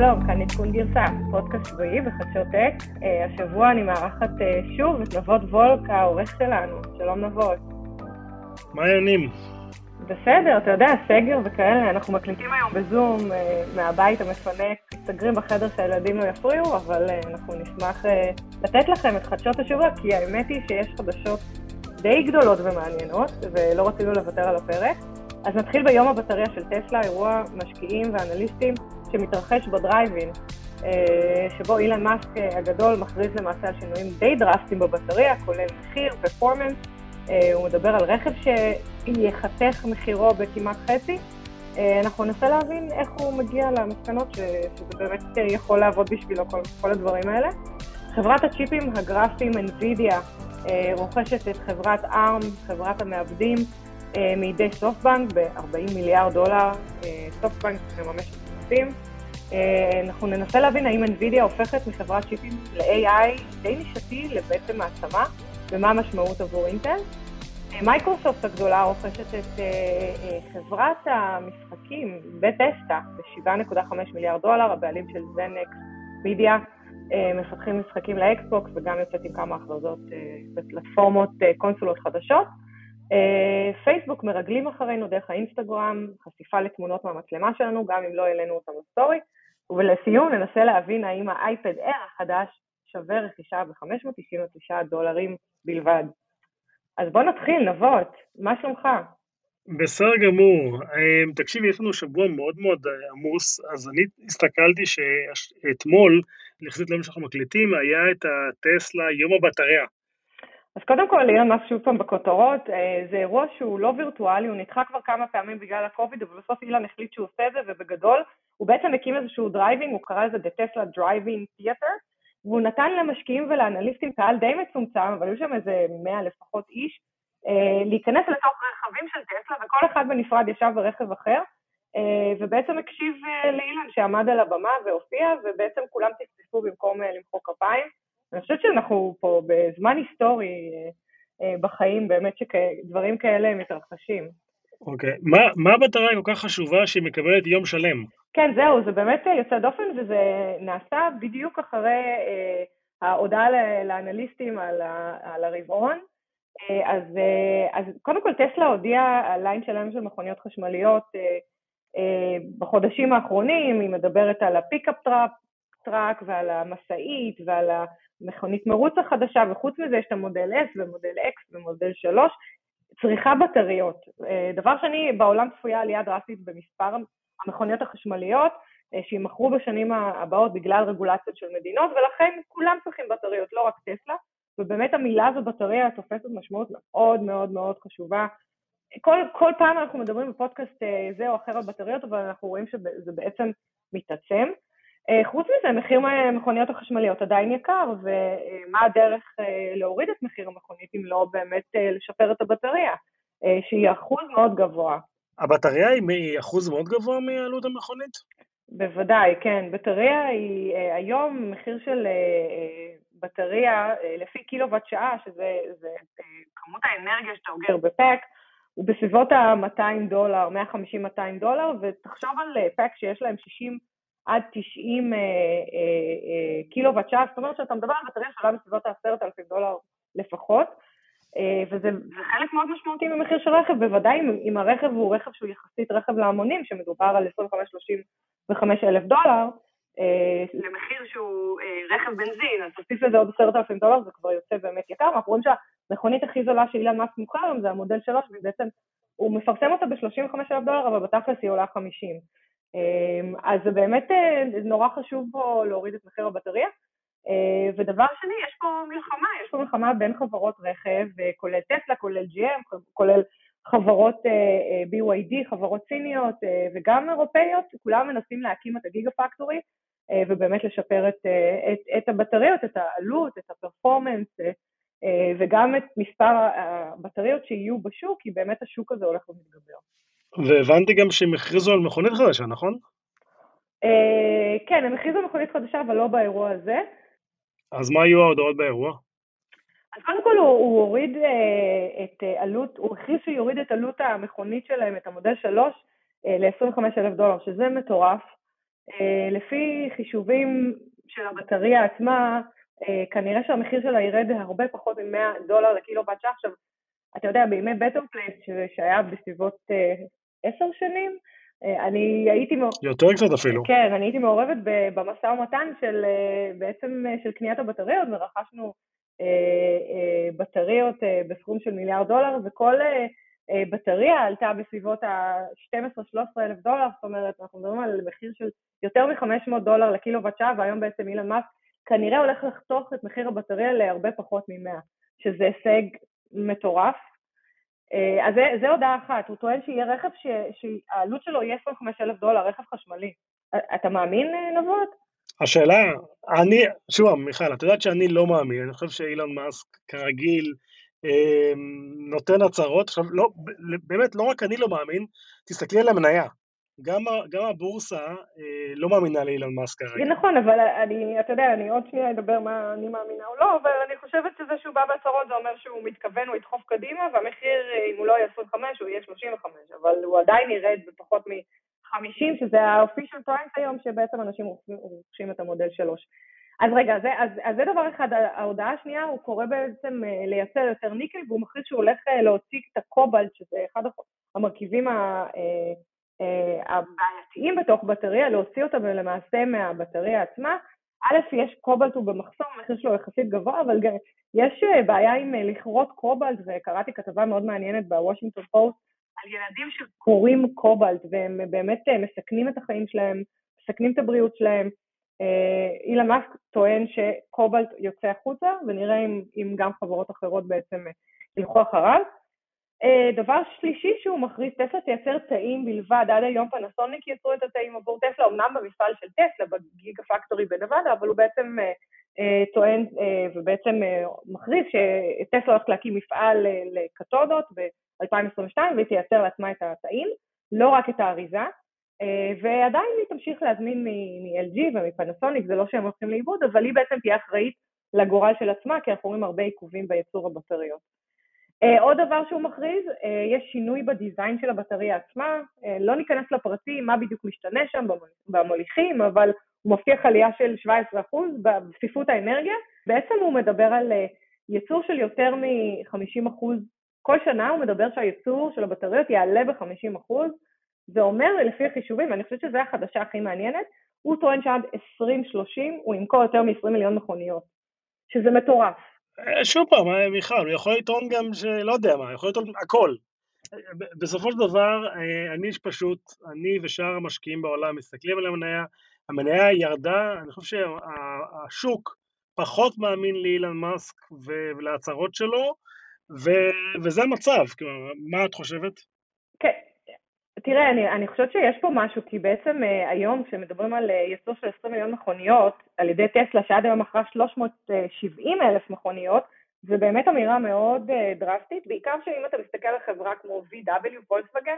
שלום, כאן עדכון גרסה, פודקאסט שבועי בחדשות טק. אה, השבוע אני מארחת אה, שוב את נבות וולק, העורך שלנו. שלום נבות. מה העניינים? בסדר, אתה יודע, סגר וכאלה, אנחנו מקליטים היום בזום אה, מהבית המפנק, מסתגרים בחדר שהילדים לא יפריעו, אבל אנחנו נשמח לתת לכם את חדשות השבוע, כי האמת היא שיש חדשות די גדולות ומעניינות, ולא רצינו לוותר על הפרק. אז נתחיל ביום הבטריה של טסלה, אירוע משקיעים ואנליסטים שמתרחש בדרייבין, אה, שבו אילן מאסק אה, הגדול מכריז למעשה על שינויים די דרסטיים בבטריה, כולל מחיר, פרפורמנס, אה, הוא מדבר על רכב שיחתך מחירו בכמעט חצי. אנחנו ננסה להבין איך הוא מגיע למסקנות שזה באמת יכול לעבוד בשבילו, כל, כל הדברים האלה. חברת הצ'יפים הגרפיים NVIDIA רוכשת את חברת ARM, חברת המעבדים, מידי סופטבנק ב-40 מיליארד דולר. סופטבנק מממשת כספים. אה, אנחנו ננסה להבין האם NVIDIA הופכת מחברת צ'יפים ל-AI די נישתי לבעצם מעצמה, ומה המשמעות עבור אינטל. אה, מייקרוסופט הגדולה רוכשת את אה, חברת המשחקים בתסדה ב-7.5 מיליארד דולר, הבעלים של זניקס מידיה, מפתחים משחקים לאקסבוקס וגם יוצאת עם כמה הכרזות בפלטפורמות קונסולות חדשות. פייסבוק מרגלים אחרינו דרך האינסטגרם, חשיפה לתמונות מהמצלמה שלנו, גם אם לא העלינו אותם לסטורי. ולסיום ננסה להבין האם האייפד Air החדש שווה רכישה ב-599 דולרים בלבד. אז בוא נתחיל, נבות, מה שלומך? בסדר גמור. אמ, תקשיבי, יש לנו שבוע מאוד מאוד אה, עמוס, אז אני הסתכלתי שאתמול, יחסית ליום שאנחנו מקליטים, היה את הטסלה יום הבטריה. אז קודם כל, אילן מאסק שוב פעם בכותרות, אה, זה אירוע שהוא לא וירטואלי, הוא נדחה כבר כמה פעמים בגלל הקוביד, אבל בסוף אילן החליט שהוא עושה את זה, ובגדול, הוא בעצם הקים איזשהו driving, הוא קרא לזה The Tesla Driving Theater, והוא נתן למשקיעים ולאנליסטים קהל די מצומצם, אבל היו שם איזה 100 לפחות איש, אה, להיכנס לתוך רכבים של טסלה, וכל אחד בנפרד ישב ברכב אחר, אה, ובעצם הקשיב לאילן שעמד על הבמה והופיע, ובעצם כולם צפצפו במקום למחוא כפיים. אני חושבת שאנחנו פה בזמן היסטורי אה, אה, בחיים, באמת שדברים כאלה מתרחשים. אוקיי. מה, מה המטרה כל כך חשובה שהיא מקבלת יום שלם? כן, זהו, זה באמת יוצא דופן, וזה נעשה בדיוק אחרי אה, ההודעה לאנליסטים על, ה, על הרבעון. אה, אז, אה, אז קודם כל, טסלה הודיעה על ליין שלם של מכוניות חשמליות אה, אה, בחודשים האחרונים, היא מדברת על הפיקאפ trap, truck ועל המשאית ועל המכונית מרוץ החדשה, וחוץ מזה יש את המודל S ומודל X ומודל 3, צריכה בטריות. אה, דבר שני, בעולם צפויה עלייה דרסטית במספר המכוניות החשמליות, אה, שימכרו בשנים הבאות בגלל רגולציות של מדינות, ולכן כולם צריכים בטריות, לא רק טסלה, ובאמת המילה הזו בטריה תופסת משמעות מאוד מאוד מאוד חשובה. כל, כל פעם אנחנו מדברים בפודקאסט אה, זה או אחר על בטריות, אבל אנחנו רואים שזה בעצם מתעצם. אה, חוץ מזה, מחיר המכוניות החשמליות עדיין יקר, ומה הדרך אה, להוריד את מחיר המכונית אם לא באמת אה, לשפר את הבטריה, שהיא אחוז מאוד גבוה. הבטריה היא אחוז מאוד גבוה מעלות המכונית? בוודאי, כן. בטריה היא היום מחיר של בטריה לפי קילוואט שעה, שזה כמות האנרגיה שאתה אוגר ב pack, הוא בסביבות ה-200 דולר, 150-200 דולר, ותחשוב על pack שיש להם 60 עד 90 אה, אה, אה, קילוואט שעה, זאת אומרת שאתה מדבר על בטריה שעולה בסביבות ה-10,000 דולר לפחות, וזה חלק מאוד משמעותי ממחיר של רכב, בוודאי אם, הרכב הוא רכב שהוא יחסית רכב להמונים, שמדובר על 25-35 אלף דולר, למחיר שהוא רכב בנזין, אז תוסיף לזה עוד 10,000 דולר, זה כבר יוצא באמת יקר. אנחנו רואים שהמכונית הכי זולה שאילן מאסק מוכר היום זה המודל 3, ובעצם הוא מפרסם אותה ב-35 אלף דולר, אבל בתכלס היא עולה 50. אמ, אז זה באמת אה, נורא חשוב פה להוריד את מחיר הבטריה. אה, ודבר שני, יש פה מלחמה, יש פה מלחמה בין חברות רכב, אה, כולל טסלה, כולל GM, כולל חברות BYD, חברות סיניות וגם אירופאיות, כולם מנסים להקים את הגיגה פקטורי ובאמת לשפר את, את, את הבטריות, את העלות, את הפרפורמנס וגם את מספר הבטריות שיהיו בשוק, כי באמת השוק הזה הולך ומתגבר. והבנתי גם שהם הכריזו על מכונית חדשה, נכון? אה, כן, הם הכריזו על מכונית חדשה, אבל לא באירוע הזה. אז מה היו ההודעות באירוע? אז קודם כל הוא, הוא הוריד אה, את אה, עלות, הוא הכריז שהוא יוריד את עלות המכונית שלהם, את המודל 3, ל-25 אלף דולר, שזה מטורף. לפי חישובים של הבטריה עצמה, כנראה שהמחיר שלה ירד הרבה פחות מ-100 דולר לקילוואט שעה. עכשיו, אתה יודע, בימי בטר פלייס, שהיה בסביבות עשר שנים, אני הייתי... יותר קצת אפילו. כן, אני הייתי מעורבת במשא ומתן של בעצם של קניית הבטריות, ורכשנו בטריות בסכום של מיליארד דולר, וכל בטריה עלתה בסביבות ה-12-13 אלף דולר, זאת אומרת, אנחנו מדברים על מחיר של יותר מ-500 דולר לקילוואט שעה, והיום בעצם אילן מאסק כנראה הולך לחתוך את מחיר הבטריה להרבה פחות מ-100, שזה הישג מטורף. אז זה, זה הודעה אחת, הוא טוען שיהיה רכב ש, שהעלות שלו יהיה 25 אלף דולר, רכב חשמלי. אתה מאמין, נבות? השאלה, אני, שוב, מיכל, את יודעת שאני לא מאמין, אני חושב שאילון מאסק, כרגיל, נותן הצהרות. עכשיו, לא, באמת, לא רק אני לא מאמין, תסתכלי על המניה. גם, גם הבורסה אה, לא מאמינה לאילן מאסק כרגע. נכון, אבל אני, אתה יודע, אני עוד שנייה אדבר מה אני מאמינה או לא, אבל אני חושבת שזה שהוא בא בהצהרות זה אומר שהוא מתכוון, הוא ידחוף קדימה, והמחיר, אם הוא לא יהיה 25, הוא יהיה 35, אבל הוא עדיין ירד בפחות מ-50, שזה ה-official price היום, שבעצם אנשים רוכשים את המודל 3. אז רגע, זה, אז, אז זה דבר אחד, ההודעה השנייה, הוא קורא בעצם לייצר יותר ניקל, והוא מכריז שהוא הולך להוציא את הקובלט, שזה אחד המרכיבים ה... אה, הבעייתיים בתוך בטריה, להוציא אותם למעשה מהבטריה עצמה. א', יש קובלט הוא במחסום, המחיר שלו יחסית גבוה, אבל גם יש אה, בעיה עם אה, לכרות קובלט, וקראתי כתבה מאוד מעניינת בוושינגטון פוסט על ילדים שקוראים קובלט, והם באמת מסכנים את החיים שלהם, מסכנים את הבריאות שלהם. אילן מאסק טוען שקובלט יוצא החוצה, ונראה אם, אם גם חברות אחרות בעצם ילכו אחריו. אה, דבר שלישי שהוא מכריז, טסלה תייצר תאים בלבד, עד היום פנסוניק יצרו את התאים עבור טסלה, אמנם במפעל של טסלה, בגיגה פקטורי בנבדה, אבל הוא בעצם אה, אה, טוען ובעצם מכריז שטסלה הולכת להקים מפעל לקתודות ב-2022 והיא תייצר לעצמה את התאים, לא רק את האריזה, ועדיין היא תמשיך להזמין מ-LG ומפנסוניק, זה לא שהם הולכים לאיבוד, אבל היא בעצם תהיה אחראית לגורל של עצמה, כי אנחנו רואים הרבה עיכובים בייצור הבטריות. Uh, עוד דבר שהוא מכריז, uh, יש שינוי בדיזיין של הבטריה עצמה, uh, לא ניכנס לפרטים מה בדיוק משתנה שם במוליכים, אבל הוא מבטיח עלייה של 17% בצפיפות האנרגיה. בעצם הוא מדבר על uh, ייצור של יותר מ-50%, כל שנה הוא מדבר שהייצור של הבטריות יעלה ב-50%, זה אומר, לפי החישובים, ואני חושבת שזו החדשה הכי מעניינת, הוא טוען שעד 2030 הוא ימכור יותר מ-20 מיליון מכוניות, שזה מטורף. שוב פעם, אה, מיכל, הוא יכול לטעון גם שלא יודע מה, יכול לטעון הכל. בסופו של דבר, אה, אני פשוט, אני ושאר המשקיעים בעולם מסתכלים על המניה, המניה ירדה, אני חושב שהשוק פחות מאמין לאילן מאסק ולהצהרות שלו, וזה המצב, כלומר, מה את חושבת? כן, תראה, אני, אני חושבת שיש פה משהו, כי בעצם uh, היום כשמדברים על uh, ייצור של 20 מיליון מכוניות על ידי טסלה, שעד היום מכרה 370 אלף מכוניות, זה באמת אמירה מאוד uh, דרסטית, בעיקר שאם אתה מסתכל על חברה כמו VW, וולקסווגן,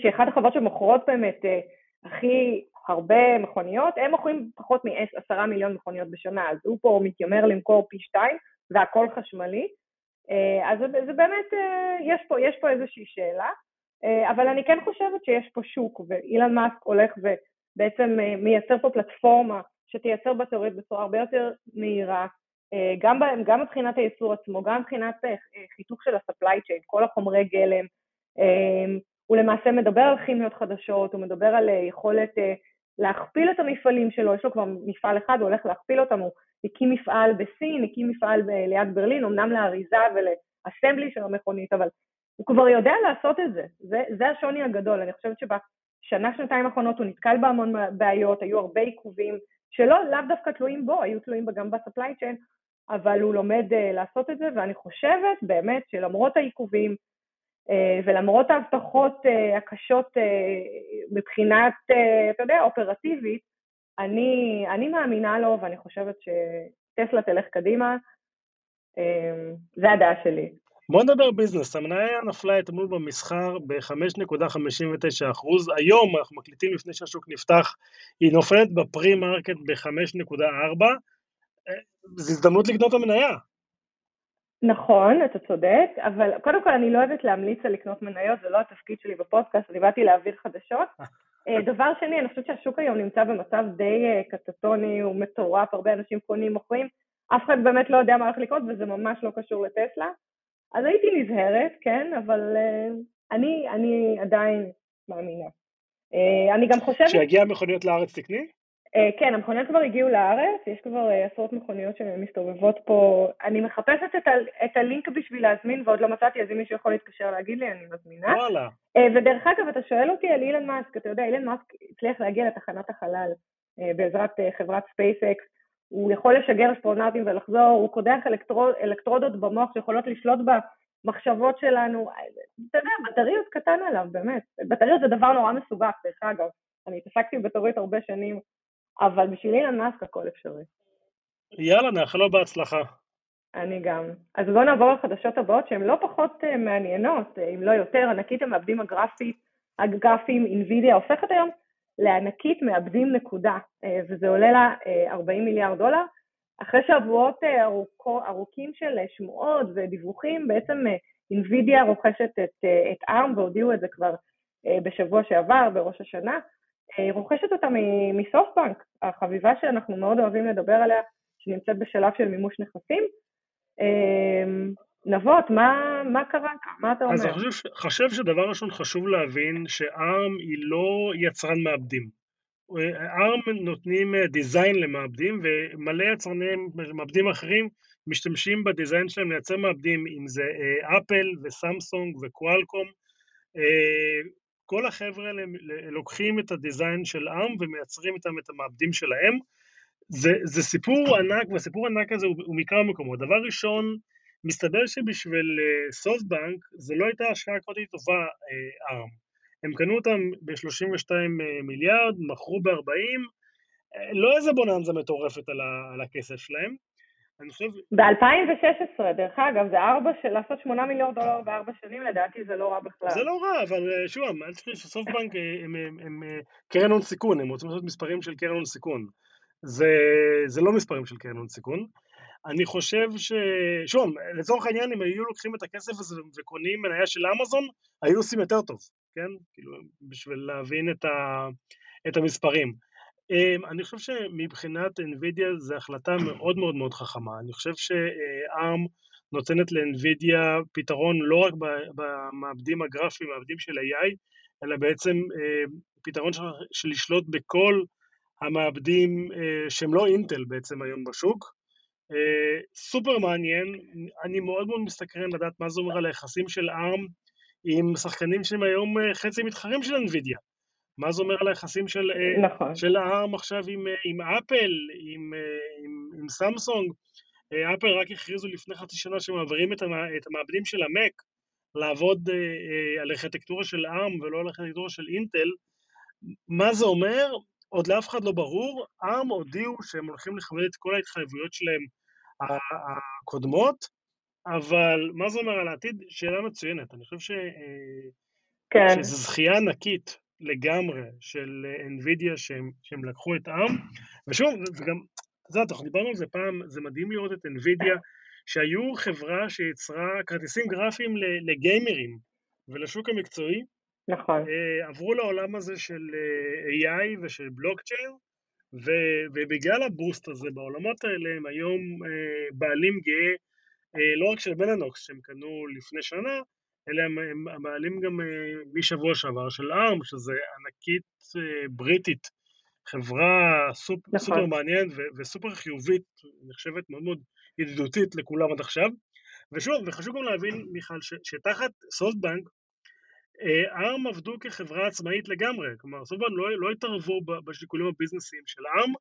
שהיא אחת החברות שמוכרות באמת הכי הרבה מכוניות, הם מוכרים פחות מ-10 מיליון מכוניות בשנה, אז הוא פה מתיימר למכור פי שתיים, והכל חשמלי. אז זה, זה באמת, יש פה, יש פה איזושהי שאלה. אה, אבל אני כן חושבת שיש פה שוק, ואילן מאסק הולך ובעצם אה, מייצר פה פלטפורמה שתייצר בטריות בצורה הרבה יותר מהירה, אה, גם, גם מבחינת הייצור עצמו, גם מבחינת חיתוך של ה-supply chain, כל החומרי גלם. הוא למעשה מדבר על כימיות חדשות, הוא מדבר על יכולת להכפיל את המפעלים שלו, יש לו כבר מפעל אחד, הוא הולך להכפיל אותם, הוא הקים מפעל בסין, הקים מפעל ליד ברלין, אמנם לאריזה ולאסמבלי של המכונית, אבל הוא כבר יודע לעשות את זה. זה, זה השוני הגדול. אני חושבת שבשנה, שנתיים האחרונות הוא נתקל בהמון בעיות, היו הרבה עיכובים שלא, לאו דווקא תלויים בו, היו תלויים גם ב-supply chain, אבל הוא לומד uh, לעשות את זה, ואני חושבת באמת שלמרות העיכובים, uh, ולמרות ההבטחות uh, הקשות uh, מבחינת, uh, אתה יודע, אופרטיבית, אני, אני מאמינה לו, ואני חושבת שטסלה תלך קדימה. זה הדעה שלי. בוא נדבר business, המניה נפלה אתמול במסחר ב-5.59%, היום אנחנו מקליטים לפני שהשוק נפתח, היא נופלת ב pre-market ב-5.4, זו הזדמנות לקנות המניה. נכון, אתה צודק, אבל קודם כל אני לא אוהבת להמליץ על לקנות מניות, זה לא התפקיד שלי בפודקאסט, אני באתי להעביר חדשות, דבר שני, אני חושבת שהשוק היום נמצא במצב די קטטוני, הוא מטורף, הרבה אנשים קונים, מוכרים, אף אחד באמת לא יודע מה הולך לקרות וזה ממש לא קשור לטסלה. אז הייתי נזהרת, כן, אבל אני, אני עדיין מאמינה. אני גם חושבת... כשיגיע מכוניות לארץ תקני? אה, כן, המכוניות כבר הגיעו לארץ, יש כבר אה, עשרות מכוניות שמסתובבות פה. אני מחפשת את, ה- את הלינק בשביל להזמין ועוד לא מצאתי, אז אם מישהו יכול להתקשר להגיד לי, אני מזמינה. וואלה. אה, ודרך אגב, אתה שואל אותי על אילן מאסק, אתה יודע, אילן מאסק הצליח להגיע לתחנת החלל בעזרת חברת ספייסקס. הוא יכול לשגר אסטרונאוטים ולחזור, הוא קודח אלקטרוד, אלקטרודות במוח שיכולות לשלוט במחשבות שלנו. אתה יודע, בטריות קטן עליו, באמת. בטריות זה דבר נורא מסובך, דרך אגב. אני התעסקתי בטריות הרבה שנים. אבל בשביל אילן מאסק הכל אפשרי. יאללה, נאחל לו בהצלחה. אני גם. אז בואו נעבור לחדשות הבאות שהן לא פחות uh, מעניינות, uh, אם לא יותר, ענקית המעבדים הגרפית, הגרפיים, אינווידיה הופכת היום לענקית מעבדים נקודה, uh, וזה עולה לה uh, 40 מיליארד דולר. אחרי שבועות uh, ארוכו, ארוכים של שמועות ודיווחים, בעצם אינווידיה רוכשת את, את ARM והודיעו את זה כבר בשבוע שעבר, בראש השנה. אה, רוכשת אותה מסופטבנק, החביבה שאנחנו מאוד אוהבים לדבר עליה, שנמצאת בשלב של מימוש נכסים. אה, נבות, מה, מה קרה כאן? מה אתה אומר? אז אני חושב, חושב שדבר ראשון חשוב להבין שארם היא לא יצרן מעבדים. ארם נותנים דיזיין למעבדים, ומלא יצרני מעבדים אחרים משתמשים בדיזיין שלהם לייצר מעבדים, אם זה אפל וסמסונג וקואלקום. כל החבר'ה האלה לוקחים את הדיזיין של עם ומייצרים איתם את המעבדים שלהם. זה, זה סיפור ענק, והסיפור הענק הזה הוא, הוא מכמה מקומות. דבר ראשון, מסתבר שבשביל סופטבנק uh, זה לא הייתה השקעה כך טובה uh, ARM. הם קנו אותם ב-32 uh, מיליארד, מכרו ב-40, uh, לא איזה בוננזה מטורפת על, ה, על הכסף שלהם. אני חושב... ב-2016, דרך אגב, זה ארבע, של לעשות שמונה מיליון דולר בארבע שנים, לדעתי זה לא רע בכלל. זה לא רע, אבל אה, שוב, אל תשכחי שסופטבנק אה, הם, הם, הם אה, קרן הון סיכון, הם רוצים לעשות מספרים של קרן הון סיכון. זה, זה לא מספרים של קרן הון סיכון. אני חושב ש... שוב, לצורך העניין, אם היו לוקחים את הכסף הזה וקונים מניה של אמזון, היו עושים יותר טוב, כן? כאילו, בשביל להבין את, ה... את המספרים. אמ, אני חושב שמבחינת NVIDIA זו החלטה מאוד מאוד מאוד חכמה. אני חושב ש-ARM נותנת ל-NVIDIA פתרון לא רק במעבדים הגרפיים, מעבדים של AI, אלא בעצם אמ, פתרון של, של לשלוט בכל המעבדים אה, שהם לא אינטל בעצם היום בשוק. אה, סופר מעניין, אני מאוד מאוד מסתקרן לדעת מה זה אומר על היחסים של ARM עם שחקנים שהם היום אה, חצי מתחרים של NVIDIA. מה זה אומר על היחסים של, אה, נכון. של הארם עכשיו עם, אה, עם אפל, עם, אה, עם, עם סמסונג. אפל רק הכריזו לפני חצי שנה שמעבירים את, את המעבדים של המק לעבוד על ארכיטקטורה של ARM ולא על ארכיטקטורה של אינטל. מה זה אומר? עוד לאף אחד לא ברור. ARM הודיעו שהם הולכים לכבד את כל ההתחייבויות שלהם הקודמות, אבל מה זה אומר על העתיד? שאלה מצוינת. אני חושב ש... כן. שזו זכייה ענקית לגמרי של NVIDIA שהם, שהם לקחו את ARM, ושוב, זה גם, את יודעת, אנחנו דיברנו על זה פעם, זה מדהים לראות את NVIDIA, שהיו חברה שיצרה כרטיסים גרפיים לגיימרים ולשוק המקצועי, נכון. אה, עברו לעולם הזה של אה, AI ושל בלוקצ'יין, ובגלל הבוסט הזה בעולמות האלה הם היום אה, בעלים גאה לא רק של בלנוקס שהם קנו לפני שנה, אלה הם, הם הבעלים גם אה, משבוע שעבר של ארם, שזה ענקית אה, בריטית, חברה סופ, נכון. סופר מעניינת וסופר חיובית, נחשבת מאוד מאוד ידידותית לכולם עד עכשיו. ושוב, וחשוב גם להבין, מיכל, ש, שתחת סופטבנק, ארם עבדו כחברה עצמאית לגמרי, כלומר סופטבנק לא, לא התערבו בשיקולים הביזנסיים של ארם,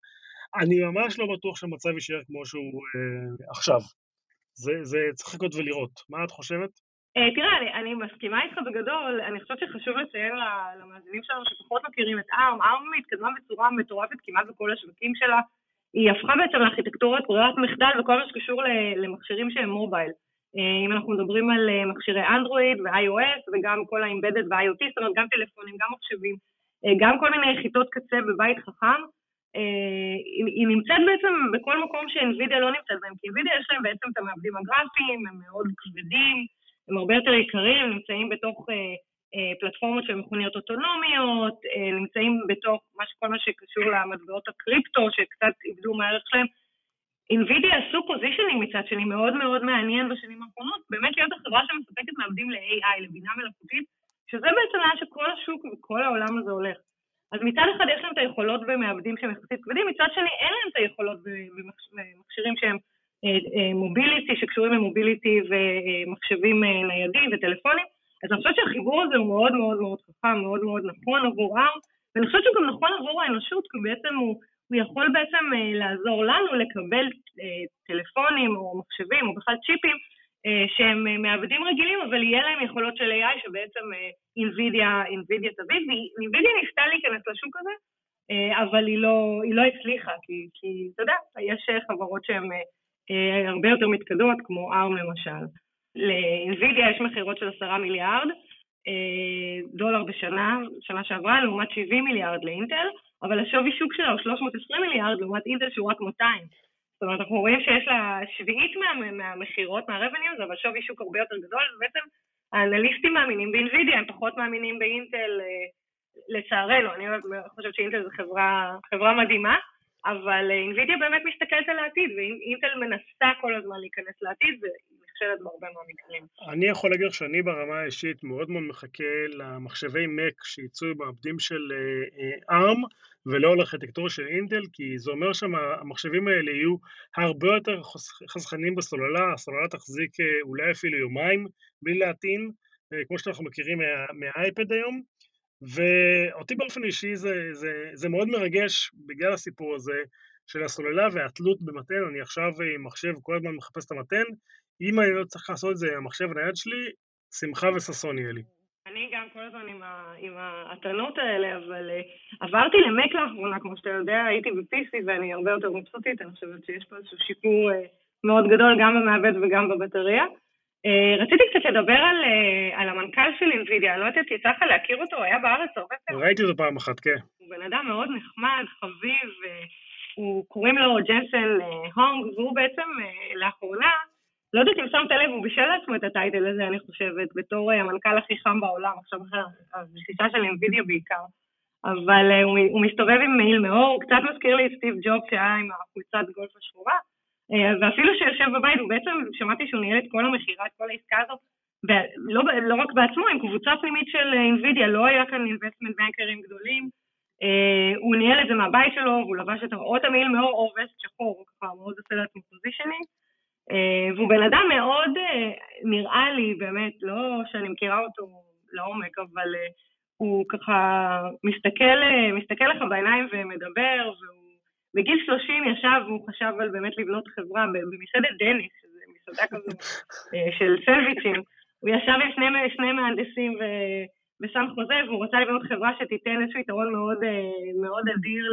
אני ממש לא בטוח שהמצב יישאר כמו שהוא אה, עכשיו. זה, זה צריך לקרות ולראות. מה את חושבת? אה, תראה, אני, אני מסכימה איתך בגדול, אני חושבת שחשוב לציין למאזינים שלנו שפחות מכירים את ARM, ARM התקדמה בצורה מטורפת כמעט בכל השווקים שלה, היא הפכה בעצם לארכיטקטורת ברירת מחדל וכל מה שקשור למכשירים שהם מובייל. אה, אם אנחנו מדברים על אה, מכשירי אנדרואיד ו-iOS וגם כל ה-Embedded ו-IoT, זאת אומרת גם טלפונים, גם מחשבים, גם כל מיני יחידות קצה בבית חכם, היא נמצאת בעצם בכל מקום שאינווידיה לא נמצאת בהם, כי אינווידיה יש להם בעצם את המעבדים הגרפיים, הם מאוד כבדים, הם הרבה יותר יקרים, נמצאים בתוך פלטפורמות של מכוניות אוטונומיות, נמצאים בתוך כל מה שקשור למטבעות הקריפטו, שקצת איבדו מהערך שלהם. NVIDIA עשו positioning מצד שני מאוד מאוד מעניין בשנים האחרונות, באמת להיות החברה שמספקת מעבדים ל-AI, לבינה מלאכותית, שזה בעצם לאן שכל השוק וכל העולם הזה הולך. אז מצד אחד יש להם את היכולות במעבדים שהם יחסית כבדים, מצד שני אין להם את היכולות במכשירים שהם מוביליטי, שקשורים למוביליטי ומחשבים ניידים וטלפונים. אז אני חושבת שהחיבור הזה הוא מאוד מאוד מאוד חכם, מאוד מאוד נכון עבור R, ואני חושבת שהוא גם נכון עבור האנושות, כי בעצם הוא, הוא יכול בעצם לעזור לנו לקבל טלפונים או מחשבים או בכלל צ'יפים שהם מעבדים רגילים, אבל יהיה להם יכולות של AI שבעצם NVIDIA, NVIDIA תביא, ו-NVIDIA ניסתה להיכנס לשוק הזה, אבל היא לא, היא לא הצליחה, כי, כי אתה יודע, יש חברות שהן הרבה יותר מתקדמות, כמו ARM למשל. ל-NVIDIA יש מכירות של עשרה מיליארד דולר בשנה, שנה שעברה, לעומת 70 מיליארד לאינטל, אבל השווי שוק שלה הוא 320 מיליארד, לעומת אינטל שהוא רק 200. זאת אומרת, אנחנו רואים שיש לה שביעית מה, מהמכירות, מהרבניוז, אבל שווי שוק הרבה יותר גדול, ובעצם האנליסטים מאמינים באינווידיה, הם פחות מאמינים באינטל, לצערנו, אני חושבת שאינטל זו חברה, חברה מדהימה, אבל אינווידיה באמת מסתכלת על העתיד, ואינטל מנסה כל הזמן להיכנס לעתיד, נכשלת. אני יכול להגיד שאני ברמה האישית מאוד מאוד מחכה למחשבי Mac שיצאו במעבדים של ARM, ולא לארכיטקטורה של אינטל, כי זה אומר שהמחשבים האלה יהיו הרבה יותר חסכנים בסוללה, הסוללה תחזיק אולי אפילו יומיים בלי להטעין, כמו שאנחנו מכירים מה, מהאייפד היום, ואותי באופן אישי זה, זה, זה מאוד מרגש בגלל הסיפור הזה של הסוללה והתלות במתן, אני עכשיו עם מחשב כל הזמן מחפש את המתן, אם אני לא צריך לעשות את זה עם המחשב הנייד שלי, שמחה וששון יהיה לי. אני גם כל הזמן עם, עם ההתנות האלה, אבל uh, עברתי למק לאחרונה, כמו שאתה יודע, הייתי ב-PC ואני הרבה יותר מבסוטית, אני חושבת שיש פה איזשהו שיפור uh, מאוד גדול גם במעבד וגם בבטריה. Uh, רציתי קצת לדבר על, uh, על המנכ"ל של אינווידיה, אני לא יודעת, יצא לך להכיר אותו, הוא היה בארץ הרבה פעמים. ראיתי אותו פעם אחת, כן. הוא בן אדם מאוד נחמד, חביב, הוא קוראים לו ג'נסן הונג, והוא בעצם uh, לאחרונה, לא יודעת אם שמת לב, הוא בישל לעצמו את הטייטל הזה, אני חושבת, בתור המנכ"ל הכי חם בעולם, עכשיו אחרי הרכישה של אינווידיה בעיקר. אבל uh, הוא, הוא מסתובב עם מעיל מאור, הוא קצת מזכיר לי את סטיב ג'וב שהיה עם החולצת גולף השחורה, uh, ואפילו שיושב בבית, הוא בעצם, שמעתי שהוא ניהל את כל המכירה, את כל העסקה הזאת, ולא לא רק בעצמו, עם קבוצה פנימית של NVIDIA, לא היה כאן investment bankers גדולים, הוא ניהל את זה מהבית שלו, והוא לבש את את המעיל מעור או וסט שחור, ככה מאוד עושה לעצמו positioning. Uh, והוא בן אדם מאוד, uh, נראה לי, באמת, לא שאני מכירה אותו לעומק, אבל uh, הוא ככה מסתכל, מסתכל לך בעיניים ומדבר, והוא בגיל 30 ישב והוא חשב על באמת לבנות חברה במסעדת דניס, שזה מסעדה כזו של סנדוויצ'ים. הוא ישב עם שני, שני מהנדסים ו... בסן חוזה, והוא רצה לבנות חברה שתיתן איזשהו יתרון מאוד, מאוד אדיר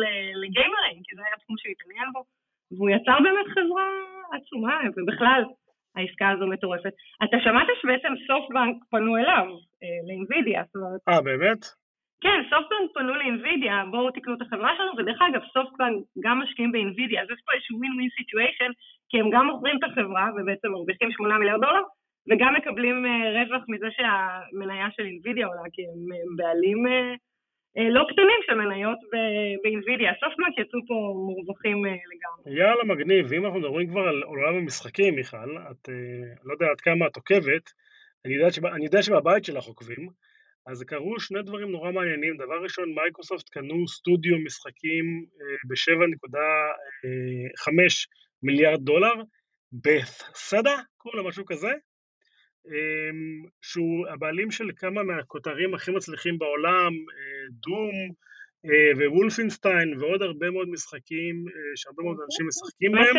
לגיימרים, כי זה היה תחום שהוא התעניין בו. והוא יצר באמת חברה עצומה, ובכלל, העסקה הזו מטורפת. אתה שמעת שבעצם סופטבנק פנו אליו, לאינווידיה, זאת אומרת... אה, באמת? כן, סופטבנק פנו לאינווידיה, בואו תקנו את החברה שלנו, ודרך אגב, סופטבנק גם משקיעים באינווידיה, אז יש פה איזשהו win win situation, כי הם גם מוכרים את החברה, ובעצם מרוויחים 8 מיליארד דולר, וגם מקבלים רווח מזה שהמניה של אינווידיה עולה, כי הם בעלים לא קטנים של מניות באינווידיה. סופטבנק יצאו פה מורווחים לגמרי. יאללה, מגניב. ואם אנחנו מדברים כבר על עולם המשחקים, מיכל, את לא יודע עד כמה את עוקבת, אני יודע, שבא, אני יודע שבבית שלך עוקבים, אז קרו שני דברים נורא מעניינים. דבר ראשון, מייקרוסופט קנו סטודיו משחקים ב-7.5 מיליארד דולר, בת'סדה, קוראים לו משהו כזה, שהוא הבעלים של כמה מהכותרים הכי מצליחים בעולם, דום ווולפינסטיין ועוד הרבה מאוד משחקים שהרבה מאוד אנשים משחקים בהם.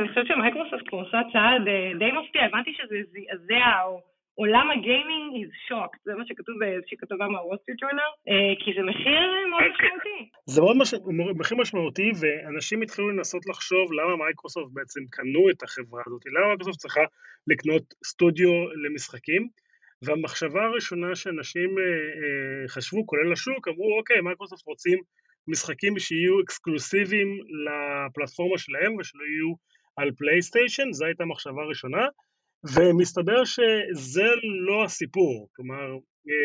אני חושבת שמייקרוסופט עושה צעד די מפתיע, הבנתי שזה זעזע או... עולם הגיימינג is shocked, זה מה שכתוב באיזושהי כתבה מהוול סטריט ג'ורנל, כי זה מחיר מאוד משמעותי. זה מאוד מש... מחיר משמעותי, ואנשים התחילו לנסות לחשוב למה מייקרוסופט בעצם קנו את החברה הזאת, למה מייקרוסופט צריכה לקנות סטודיו למשחקים, והמחשבה הראשונה שאנשים אה, חשבו, כולל השוק, אמרו אוקיי, מייקרוסופט רוצים משחקים שיהיו אקסקלוסיביים לפלטפורמה שלהם ושלא יהיו על פלייסטיישן, זו הייתה המחשבה הראשונה. ומסתבר שזה לא הסיפור, כלומר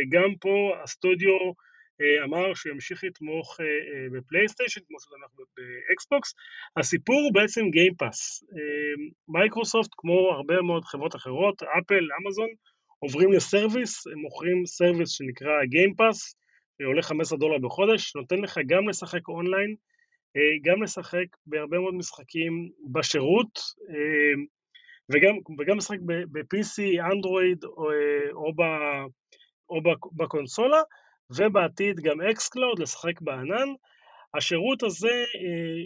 גם פה הסטודיו אמר שימשיך לתמוך בפלייסטיישן, כמו שזה אנחנו באקסבוקס. הסיפור הוא בעצם גיימפאס. מייקרוסופט, כמו הרבה מאוד חברות אחרות, אפל, אמזון, עוברים ל service, הם מוכרים service שנקרא גיימפאס, עולה 15 דולר בחודש, נותן לך גם לשחק אונליין, גם לשחק בהרבה מאוד משחקים בשירות, וגם, וגם לשחק ב-PC, אנדרואיד או, או, ב, או בקונסולה, ובעתיד גם אקסקלאוד, לשחק בענן. השירות הזה,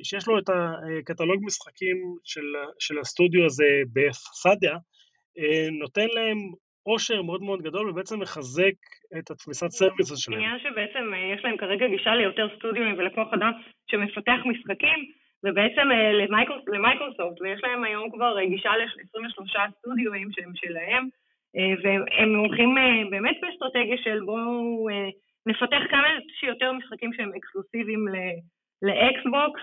שיש לו את הקטלוג משחקים של, של הסטודיו הזה בת'סדה, נותן להם עושר מאוד מאוד גדול ובעצם מחזק את התפיסת service שלהם. עניין שבעצם יש להם כרגע גישה ליותר סטודיו ולכוח אדם שמפתח משחקים, ובעצם אה, למייקרוסופט, ויש להם היום כבר אה, גישה ל-23 סטודיואים שהם שלהם, אה, והם הולכים באמת באסטרטגיה של בואו נפתח כמה שיותר משחקים שהם אקסקלוסיביים לאקסבוקס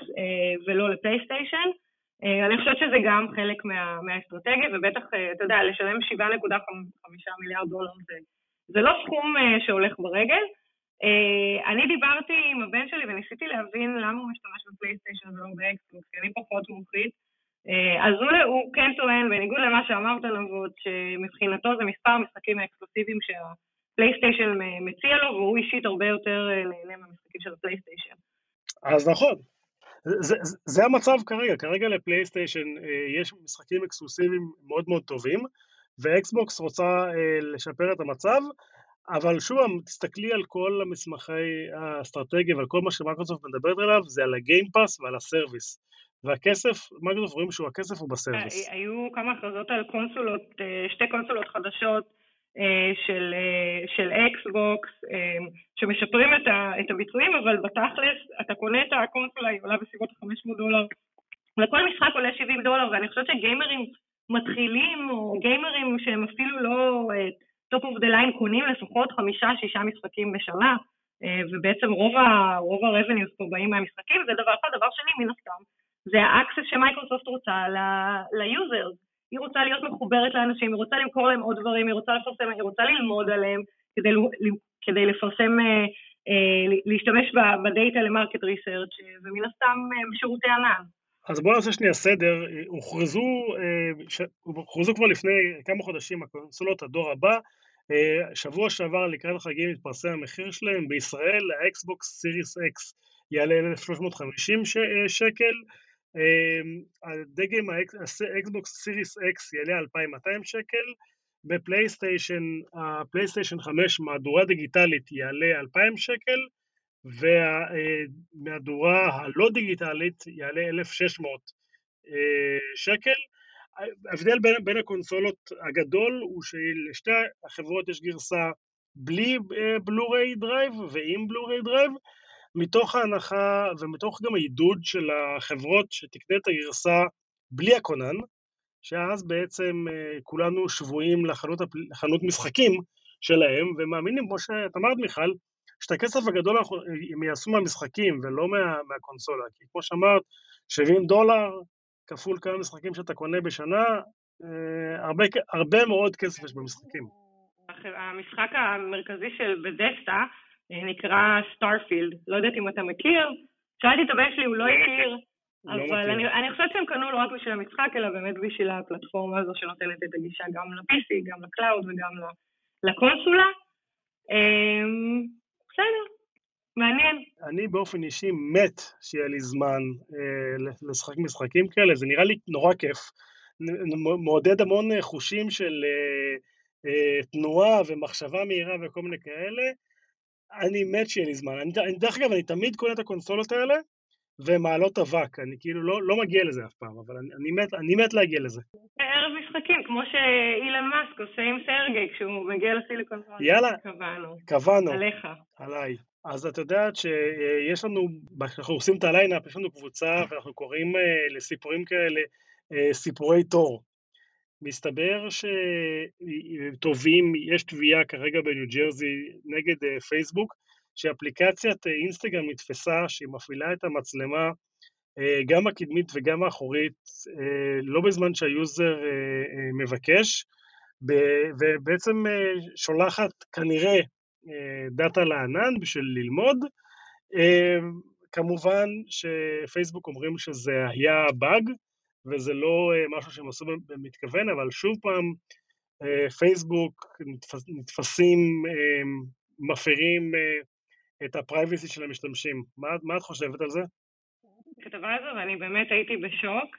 ולא לפלייסטיישן. אני חושבת שזה גם חלק מה, מהאסטרטגיה, ובטח, אתה יודע, לשלם 7.5 מיליארד דולר זה, זה לא סכום שהולך ברגל. אה, אני דיברתי עם הבן שלי וניסיתי להבין למה הוא משתמש בפלייסטיישן ולא באקסבוקס, כי אני פחות מומחית. אה, אז הוא, הוא כן טוען, בניגוד למה שאמרת נבות, שמבחינתו זה מספר משחקים האקסקלוסיביים שהפלייסטיישן מציע לו, והוא אישית הרבה יותר אה, נהנה מהמשחקים של הפלייסטיישן. אז נכון, זה, זה, זה המצב כרגע, כרגע לפלייסטיישן יש משחקים אקסקלוסיביים מאוד מאוד טובים, ואקסבוקס רוצה לשפר את המצב, אבל שוב, תסתכלי על כל המסמכי האסטרטגיה ועל כל מה שמייקרוסופט מדברת עליו, זה על הגיימפאס ועל ה service. והכסף, מייקרוסופט רואים שהוא הכסף הוא ב service. אה, היו כמה הכרזות על קונסולות, אה, שתי קונסולות חדשות אה, של, של אקסבוקס, שמשפרים את, ה, את הביצועים, אבל בתכלס, אתה קונה את הקונסולה, היא עולה בסביבות 500 דולר. לכל משחק עולה 70 דולר, ואני חושבת שגיימרים מתחילים, או גיימרים שהם אפילו לא top of the line קונים לפחות חמישה-שישה משחקים בשנה, אה, ובעצם רוב, ה, רוב ה revenues פה באים מהמשחקים, זה דבר אחד. דבר שני, מן הסתם, זה ה access שמייקרוסופט רוצה ל user. היא רוצה להיות מחוברת לאנשים, היא רוצה למכור להם עוד דברים, היא רוצה לפרסם, היא רוצה ללמוד עליהם כדי, כדי לפרסם, אה, אה, להשתמש בדאטה ל market research ומן הסתם בשירותי ענן. אז בואו נעשה שנייה סדר, הוכרזו, הוכרזו כבר לפני כמה חודשים הקונסולות הדור הבא, שבוע שעבר לקראת החגים התפרסם המחיר שלהם, בישראל האקסבוקס סיריס אס יעלה 1,350 שקל, הדגם האקסבוקס סיריס אקס יעלה 2,200 שקל, בפלייסטיישן, הפלייסטיישן 5 מהדורה דיגיטלית יעלה 2,000 שקל, והמהדורה הלא דיגיטלית יעלה 1,600 שקל. ההבדל בין, בין הקונסולות הגדול הוא שלשתי החברות יש גרסה בלי בלוריי drive ועם בלוריי drive, מתוך ההנחה ומתוך גם העידוד של החברות שתקנה את הגרסה בלי הכונן, שאז בעצם כולנו שבויים לחנות, לחנות משחקים שלהם, ומאמינים, כמו שאת אמרת מיכל, שאת הכסף הגדול הם יעשו מהמשחקים ולא מה, מהקונסולה, כי כמו שאמרת, 70 דולר כפול כמה משחקים שאתה קונה בשנה, אה, הרבה, הרבה מאוד כסף יש במשחקים. המשחק המרכזי של בת'סדה אה, נקרא סטארפילד, לא יודעת אם אתה מכיר, שאלתי את הבן שלי, הוא לא הכיר, לא אבל אני, אני חושבת שהם קנו לא רק בשביל המשחק, אלא באמת בשביל הפלטפורמה הזו שנותנת את הגישה גם ל-PC, גם ל cloud וגם לקונסולה. בסדר, מעניין. אני באופן אישי מת שיהיה לי זמן אה, לשחק משחקים כאלה, זה נראה לי נורא כיף. מעודד המון אה, חושים של אה, אה, תנועה ומחשבה מהירה וכל מיני כאלה. אני מת שיהיה לי זמן. אני, דרך אגב, אני תמיד קונה את הקונסולות האלה, ומעלות אבק, אני כאילו לא, לא מגיע לזה אף פעם, אבל אני, אני, מת, אני מת להגיע לזה. ערב משחקים, כמו שאילן מאסק עושה עם סרגי כשהוא מגיע לסיליקון ואלי, קבענו. קבענו. עליך. עליי. אז את יודעת שיש לנו, אנחנו עושים את ה lineup, יש לנו קבוצה ואנחנו קוראים אה, לסיפורים כאלה אה, סיפורי תור. מסתבר שטובים, יש תביעה כרגע בניו ג'רזי נגד פייסבוק, שאפליקציית אינסטגרם נתפסה שהיא מפעילה את המצלמה גם הקדמית וגם האחורית, לא בזמן שה user מבקש, ובעצם שולחת כנראה דאטה לענן בשביל ללמוד. כמובן שפייסבוק אומרים שזה היה באג, וזה לא משהו שהם עשו במתכוון, אבל שוב פעם, פייסבוק נתפסים, מפרים את הפרייבסי של המשתמשים. מה, מה את חושבת על זה? הכתבה הזו, ואני באמת הייתי בשוק.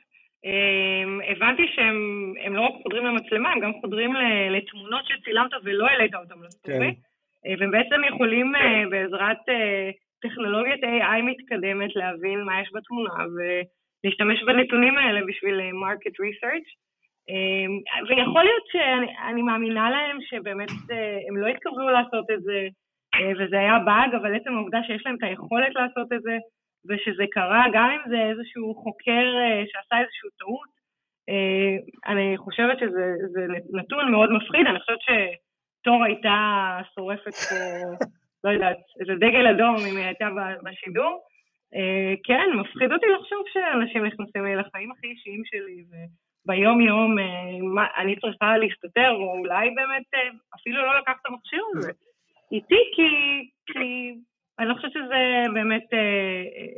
הבנתי שהם לא רק חודרים למצלמה, הם גם חודרים לתמונות שצילמת ולא העלית אותן לסטורי. כן. והם בעצם יכולים בעזרת טכנולוגיית AI מתקדמת להבין מה יש בתמונה ולהשתמש בנתונים האלה בשביל market research. ויכול להיות שאני מאמינה להם שבאמת הם לא התכוונו לעשות את זה וזה היה באג, אבל עצם העובדה שיש להם את היכולת לעשות את זה ושזה קרה, גם אם זה איזשהו חוקר שעשה איזושהי טעות, אני חושבת שזה נתון מאוד מפחיד, אני חושבת שתור הייתה שורפת פה לא יודעת, איזה דגל אדום אם היא הייתה בשידור. אה, כן, מפחיד אותי לחשוב שאנשים נכנסים לי לחיים הכי אישיים שלי, וביום יום אה, אני צריכה להסתתר, או אולי באמת אה, אפילו לא לקחת את המכשיר הזה איתי, כי, כי אני לא חושבת שזה באמת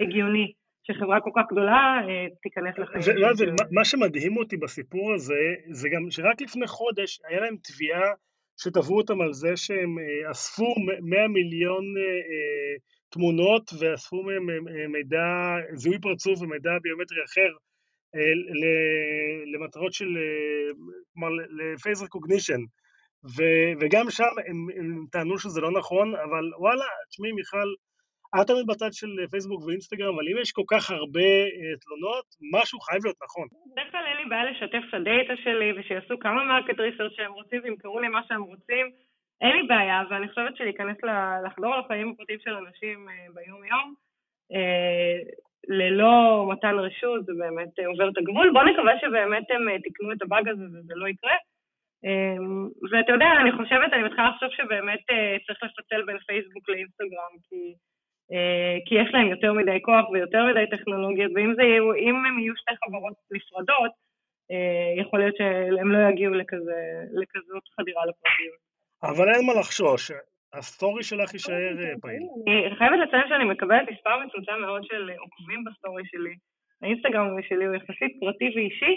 הגיוני. שחברה כל כך גדולה תיכנס לחיים. זה, לא, זה, מה שמדהים אותי בסיפור הזה, זה גם שרק לפני חודש היה להם תביעה שתבעו אותם על זה שהם אה, אספו 100 מיליון אה, אה, תמונות ואספו מהם מידע, זיהוי פרצוף ומידע ביומטרי אחר למטרות של, כלומר לפייס רקוגנישן וגם שם הם, הם טענו שזה לא נכון, אבל וואלה, תשמעי מיכל, את תמיד בצד של פייסבוק ואינסטגרם, אבל אם יש כל כך הרבה uh, תלונות, משהו חייב להיות נכון. בדרך כלל אין לי בעיה לשתף את הדאטה שלי ושיעשו כמה market research שהם רוצים וימכרו לי מה שהם רוצים. אין לי בעיה, ואני חושבת שלהיכנס, לחדור לחיים הפרטיים של אנשים אה, ביום-יום, אה, ללא מתן רשות, זה באמת עובר את הגבול. בואו נקווה שבאמת הם תיקנו את הבאג הזה וזה לא יקרה. אמ, ואתה יודע, אני חושבת, אני מתחילה לחשוב שבאמת אה, צריך לפצל בין פייסבוק לאינסטגרם, כי... אה, כי יש להם יותר מדי כוח ויותר מדי טכנולוגיות, ואם זה הם יהיו שתי חברות נפרדות, אה, יכול להיות שהם לא יגיעו לכזה, לכזאת חדירה לפרטיות. אבל אין מה לחשוש, הסטורי שלך יישאר אה, פעיל. אני חייבת לציין שאני מקבלת מספר מצומצם מאוד של עוקבים בסטורי שלי. האינסטגרם שלי הוא יחסית פרטי ואישי,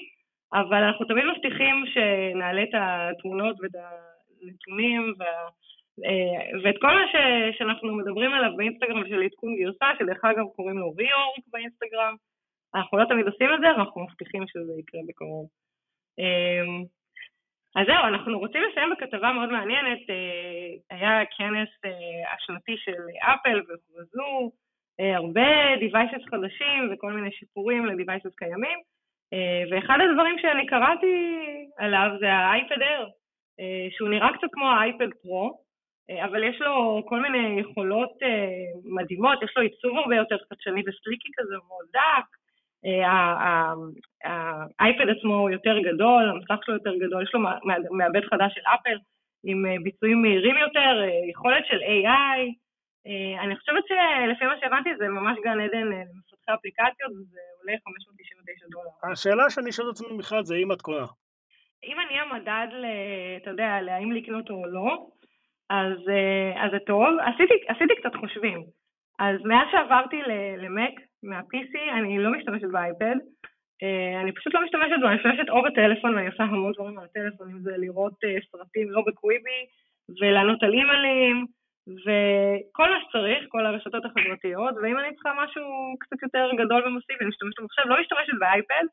אבל אנחנו תמיד מבטיחים שנעלה את התמונות ואת הנתונים וה... אה, ואת כל מה ש, שאנחנו מדברים עליו באינסטגרם של עדכון גרסה, שדרך אגב קוראים לו rework באינסטגרם, אנחנו לא תמיד עושים את זה, אנחנו מבטיחים שזה יקרה בקרוב. אמ, אז זהו, אנחנו רוצים לסיים בכתבה מאוד מעניינת. אה, היה כנס אה, השנתי של אפל והוכרזו הרבה devices חדשים וכל מיני שיפורים ל-devices קיימים, ואחד הדברים שאני קראתי עליו זה האייפד אייר, שהוא נראה קצת כמו האייפד פרו, אה, אבל יש לו כל מיני יכולות אה, מדהימות, יש לו עיצוב הרבה יותר חדשני וסליקי כזה, מאוד דק, אה, האייפד עצמו הוא יותר גדול, המסך שלו יותר גדול, יש לו מעבד חדש של אפל עם ביצועים מהירים יותר, יכולת של AI. אני חושבת שלפי מה שהבנתי זה ממש גן עדן למפתחי אפליקציות וזה עולה 599 דולר. השאלה שאני שואל את עצמי בכלל זה אם את קונה. אם אני המדד, אתה יודע, להאם לקנות או לא, אז, אה, אז זה טוב. עשיתי, עשיתי קצת חושבים. אז מאז שעברתי למק מה-PC, אני לא משתמשת באייפד. אה, אני פשוט לא משתמשת בו, אני משתמשת או בטלפון, ואני עושה המון דברים על הטלפון, אם זה לראות אה, סרטים לא בקוויבי, ולענות על אימיילים, וכל מה שצריך, כל הרשתות החברתיות, ואם אני צריכה משהו קצת יותר גדול ומסיבי, אני משתמשת במחשב, לא משתמשת באייפד.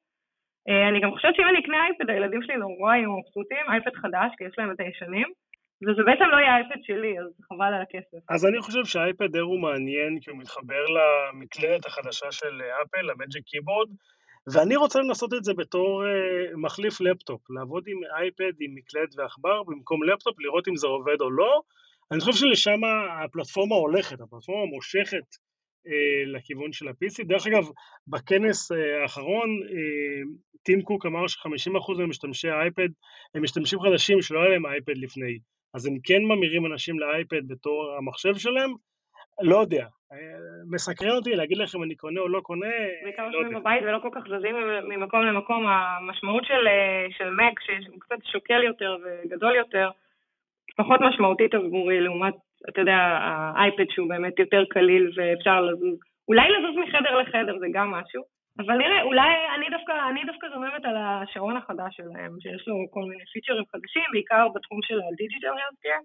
אני גם חושבת שאם אני אקנה אייפד, הילדים שלי נורא יהיו מבסוטים, אייפד חדש, כי יש להם את הישנים. וזה בעצם לא יהיה אייפד שלי, אז חבל על הכסף. אז אני חושב שהאייפד אייר הוא מעניין, כי הוא מתחבר למקלדת החדשה של אפל, ה Magic Keyboard, ואני רוצה לנסות את זה בתור אה, מחליף לפטופ, לעבוד עם אייפד עם מקלדת ועכבר במקום לפטופ, לראות אם זה עובד או לא. אני חושב שלשם הפלטפורמה הולכת, הפלטפורמה מושכת אה, לכיוון של ה-PC. דרך אגב, בכנס אה, האחרון, uh, טים קוק אמר ש-50% ממשתמשי האייפד הם משתמשים חדשים שלא היה להם אייפד לפני. אז הם כן ממירים אנשים לאייפד בתור המחשב שלהם, לא יודע. מסקרן אותי להגיד לך אם אני קונה או לא קונה, לא יודע. בעיקר יושבים בבית ולא כל כך זזים ממקום למקום, המשמעות של, אה, של מק, שהוא קצת שוקל יותר וגדול יותר, פחות משמעותית עבורי לעומת אתה יודע, האייפד שהוא באמת יותר קליל ואפשר לזוז, אולי לזוז מחדר לחדר זה גם משהו, אבל נראה, אולי אני דווקא, אני דווקא זוממת על השעון החדש שלהם, שיש לו כל מיני פיצ'רים חדשים, בעיקר בתחום של ה digital healthcare,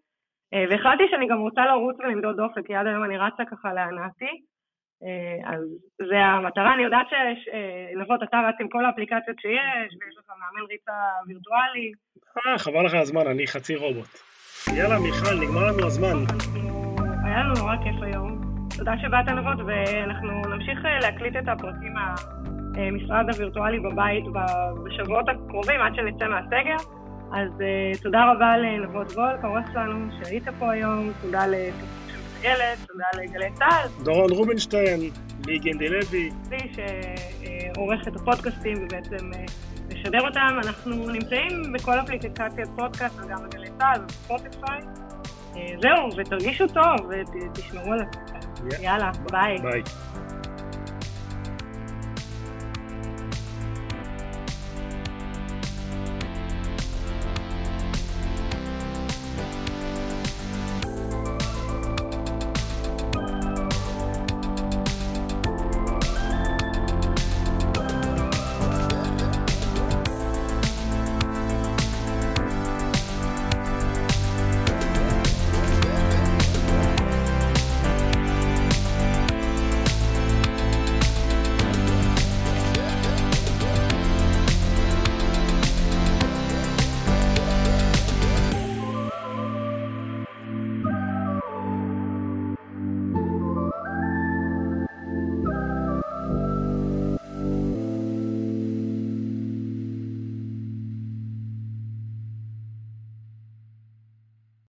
והחלטתי שאני גם רוצה לרוץ ולמדוד דופק, כי עד היום אני רצה ככה להנאתי, אה, אז זה המטרה, אני יודעת שנבות, אתה רץ עם כל האפליקציות שיש, ויש לך מאמן ריצה וירטואלי. אה, חבל לך הזמן, אני חצי רובוט. יאללה, מיכל, נגמר לנו הזמן. היה לנו נורא כיף היום. תודה שבאת נבות, ואנחנו נמשיך אה, להקליט את הפרקים מהמשרד הווירטואלי בבית בשבועות הקרובים, עד שנצא מהסגר. אז uh, תודה רבה לנבות וולק, העורך שלנו, שהיית פה היום, תודה לתוכנית של תודה לגלי צה"ל. דורון רובינשטיין, לי גנדי לוי. לי שעורך את הפודקאסטים ובעצם משדר אותם. אנחנו נמצאים בכל אפליקציית פודקאסט וגם בגלי צה"ל ובספוטיפיי. Uh, זהו, ותרגישו טוב ותשמרו על עצמכם. יאללה, ביי. ביי.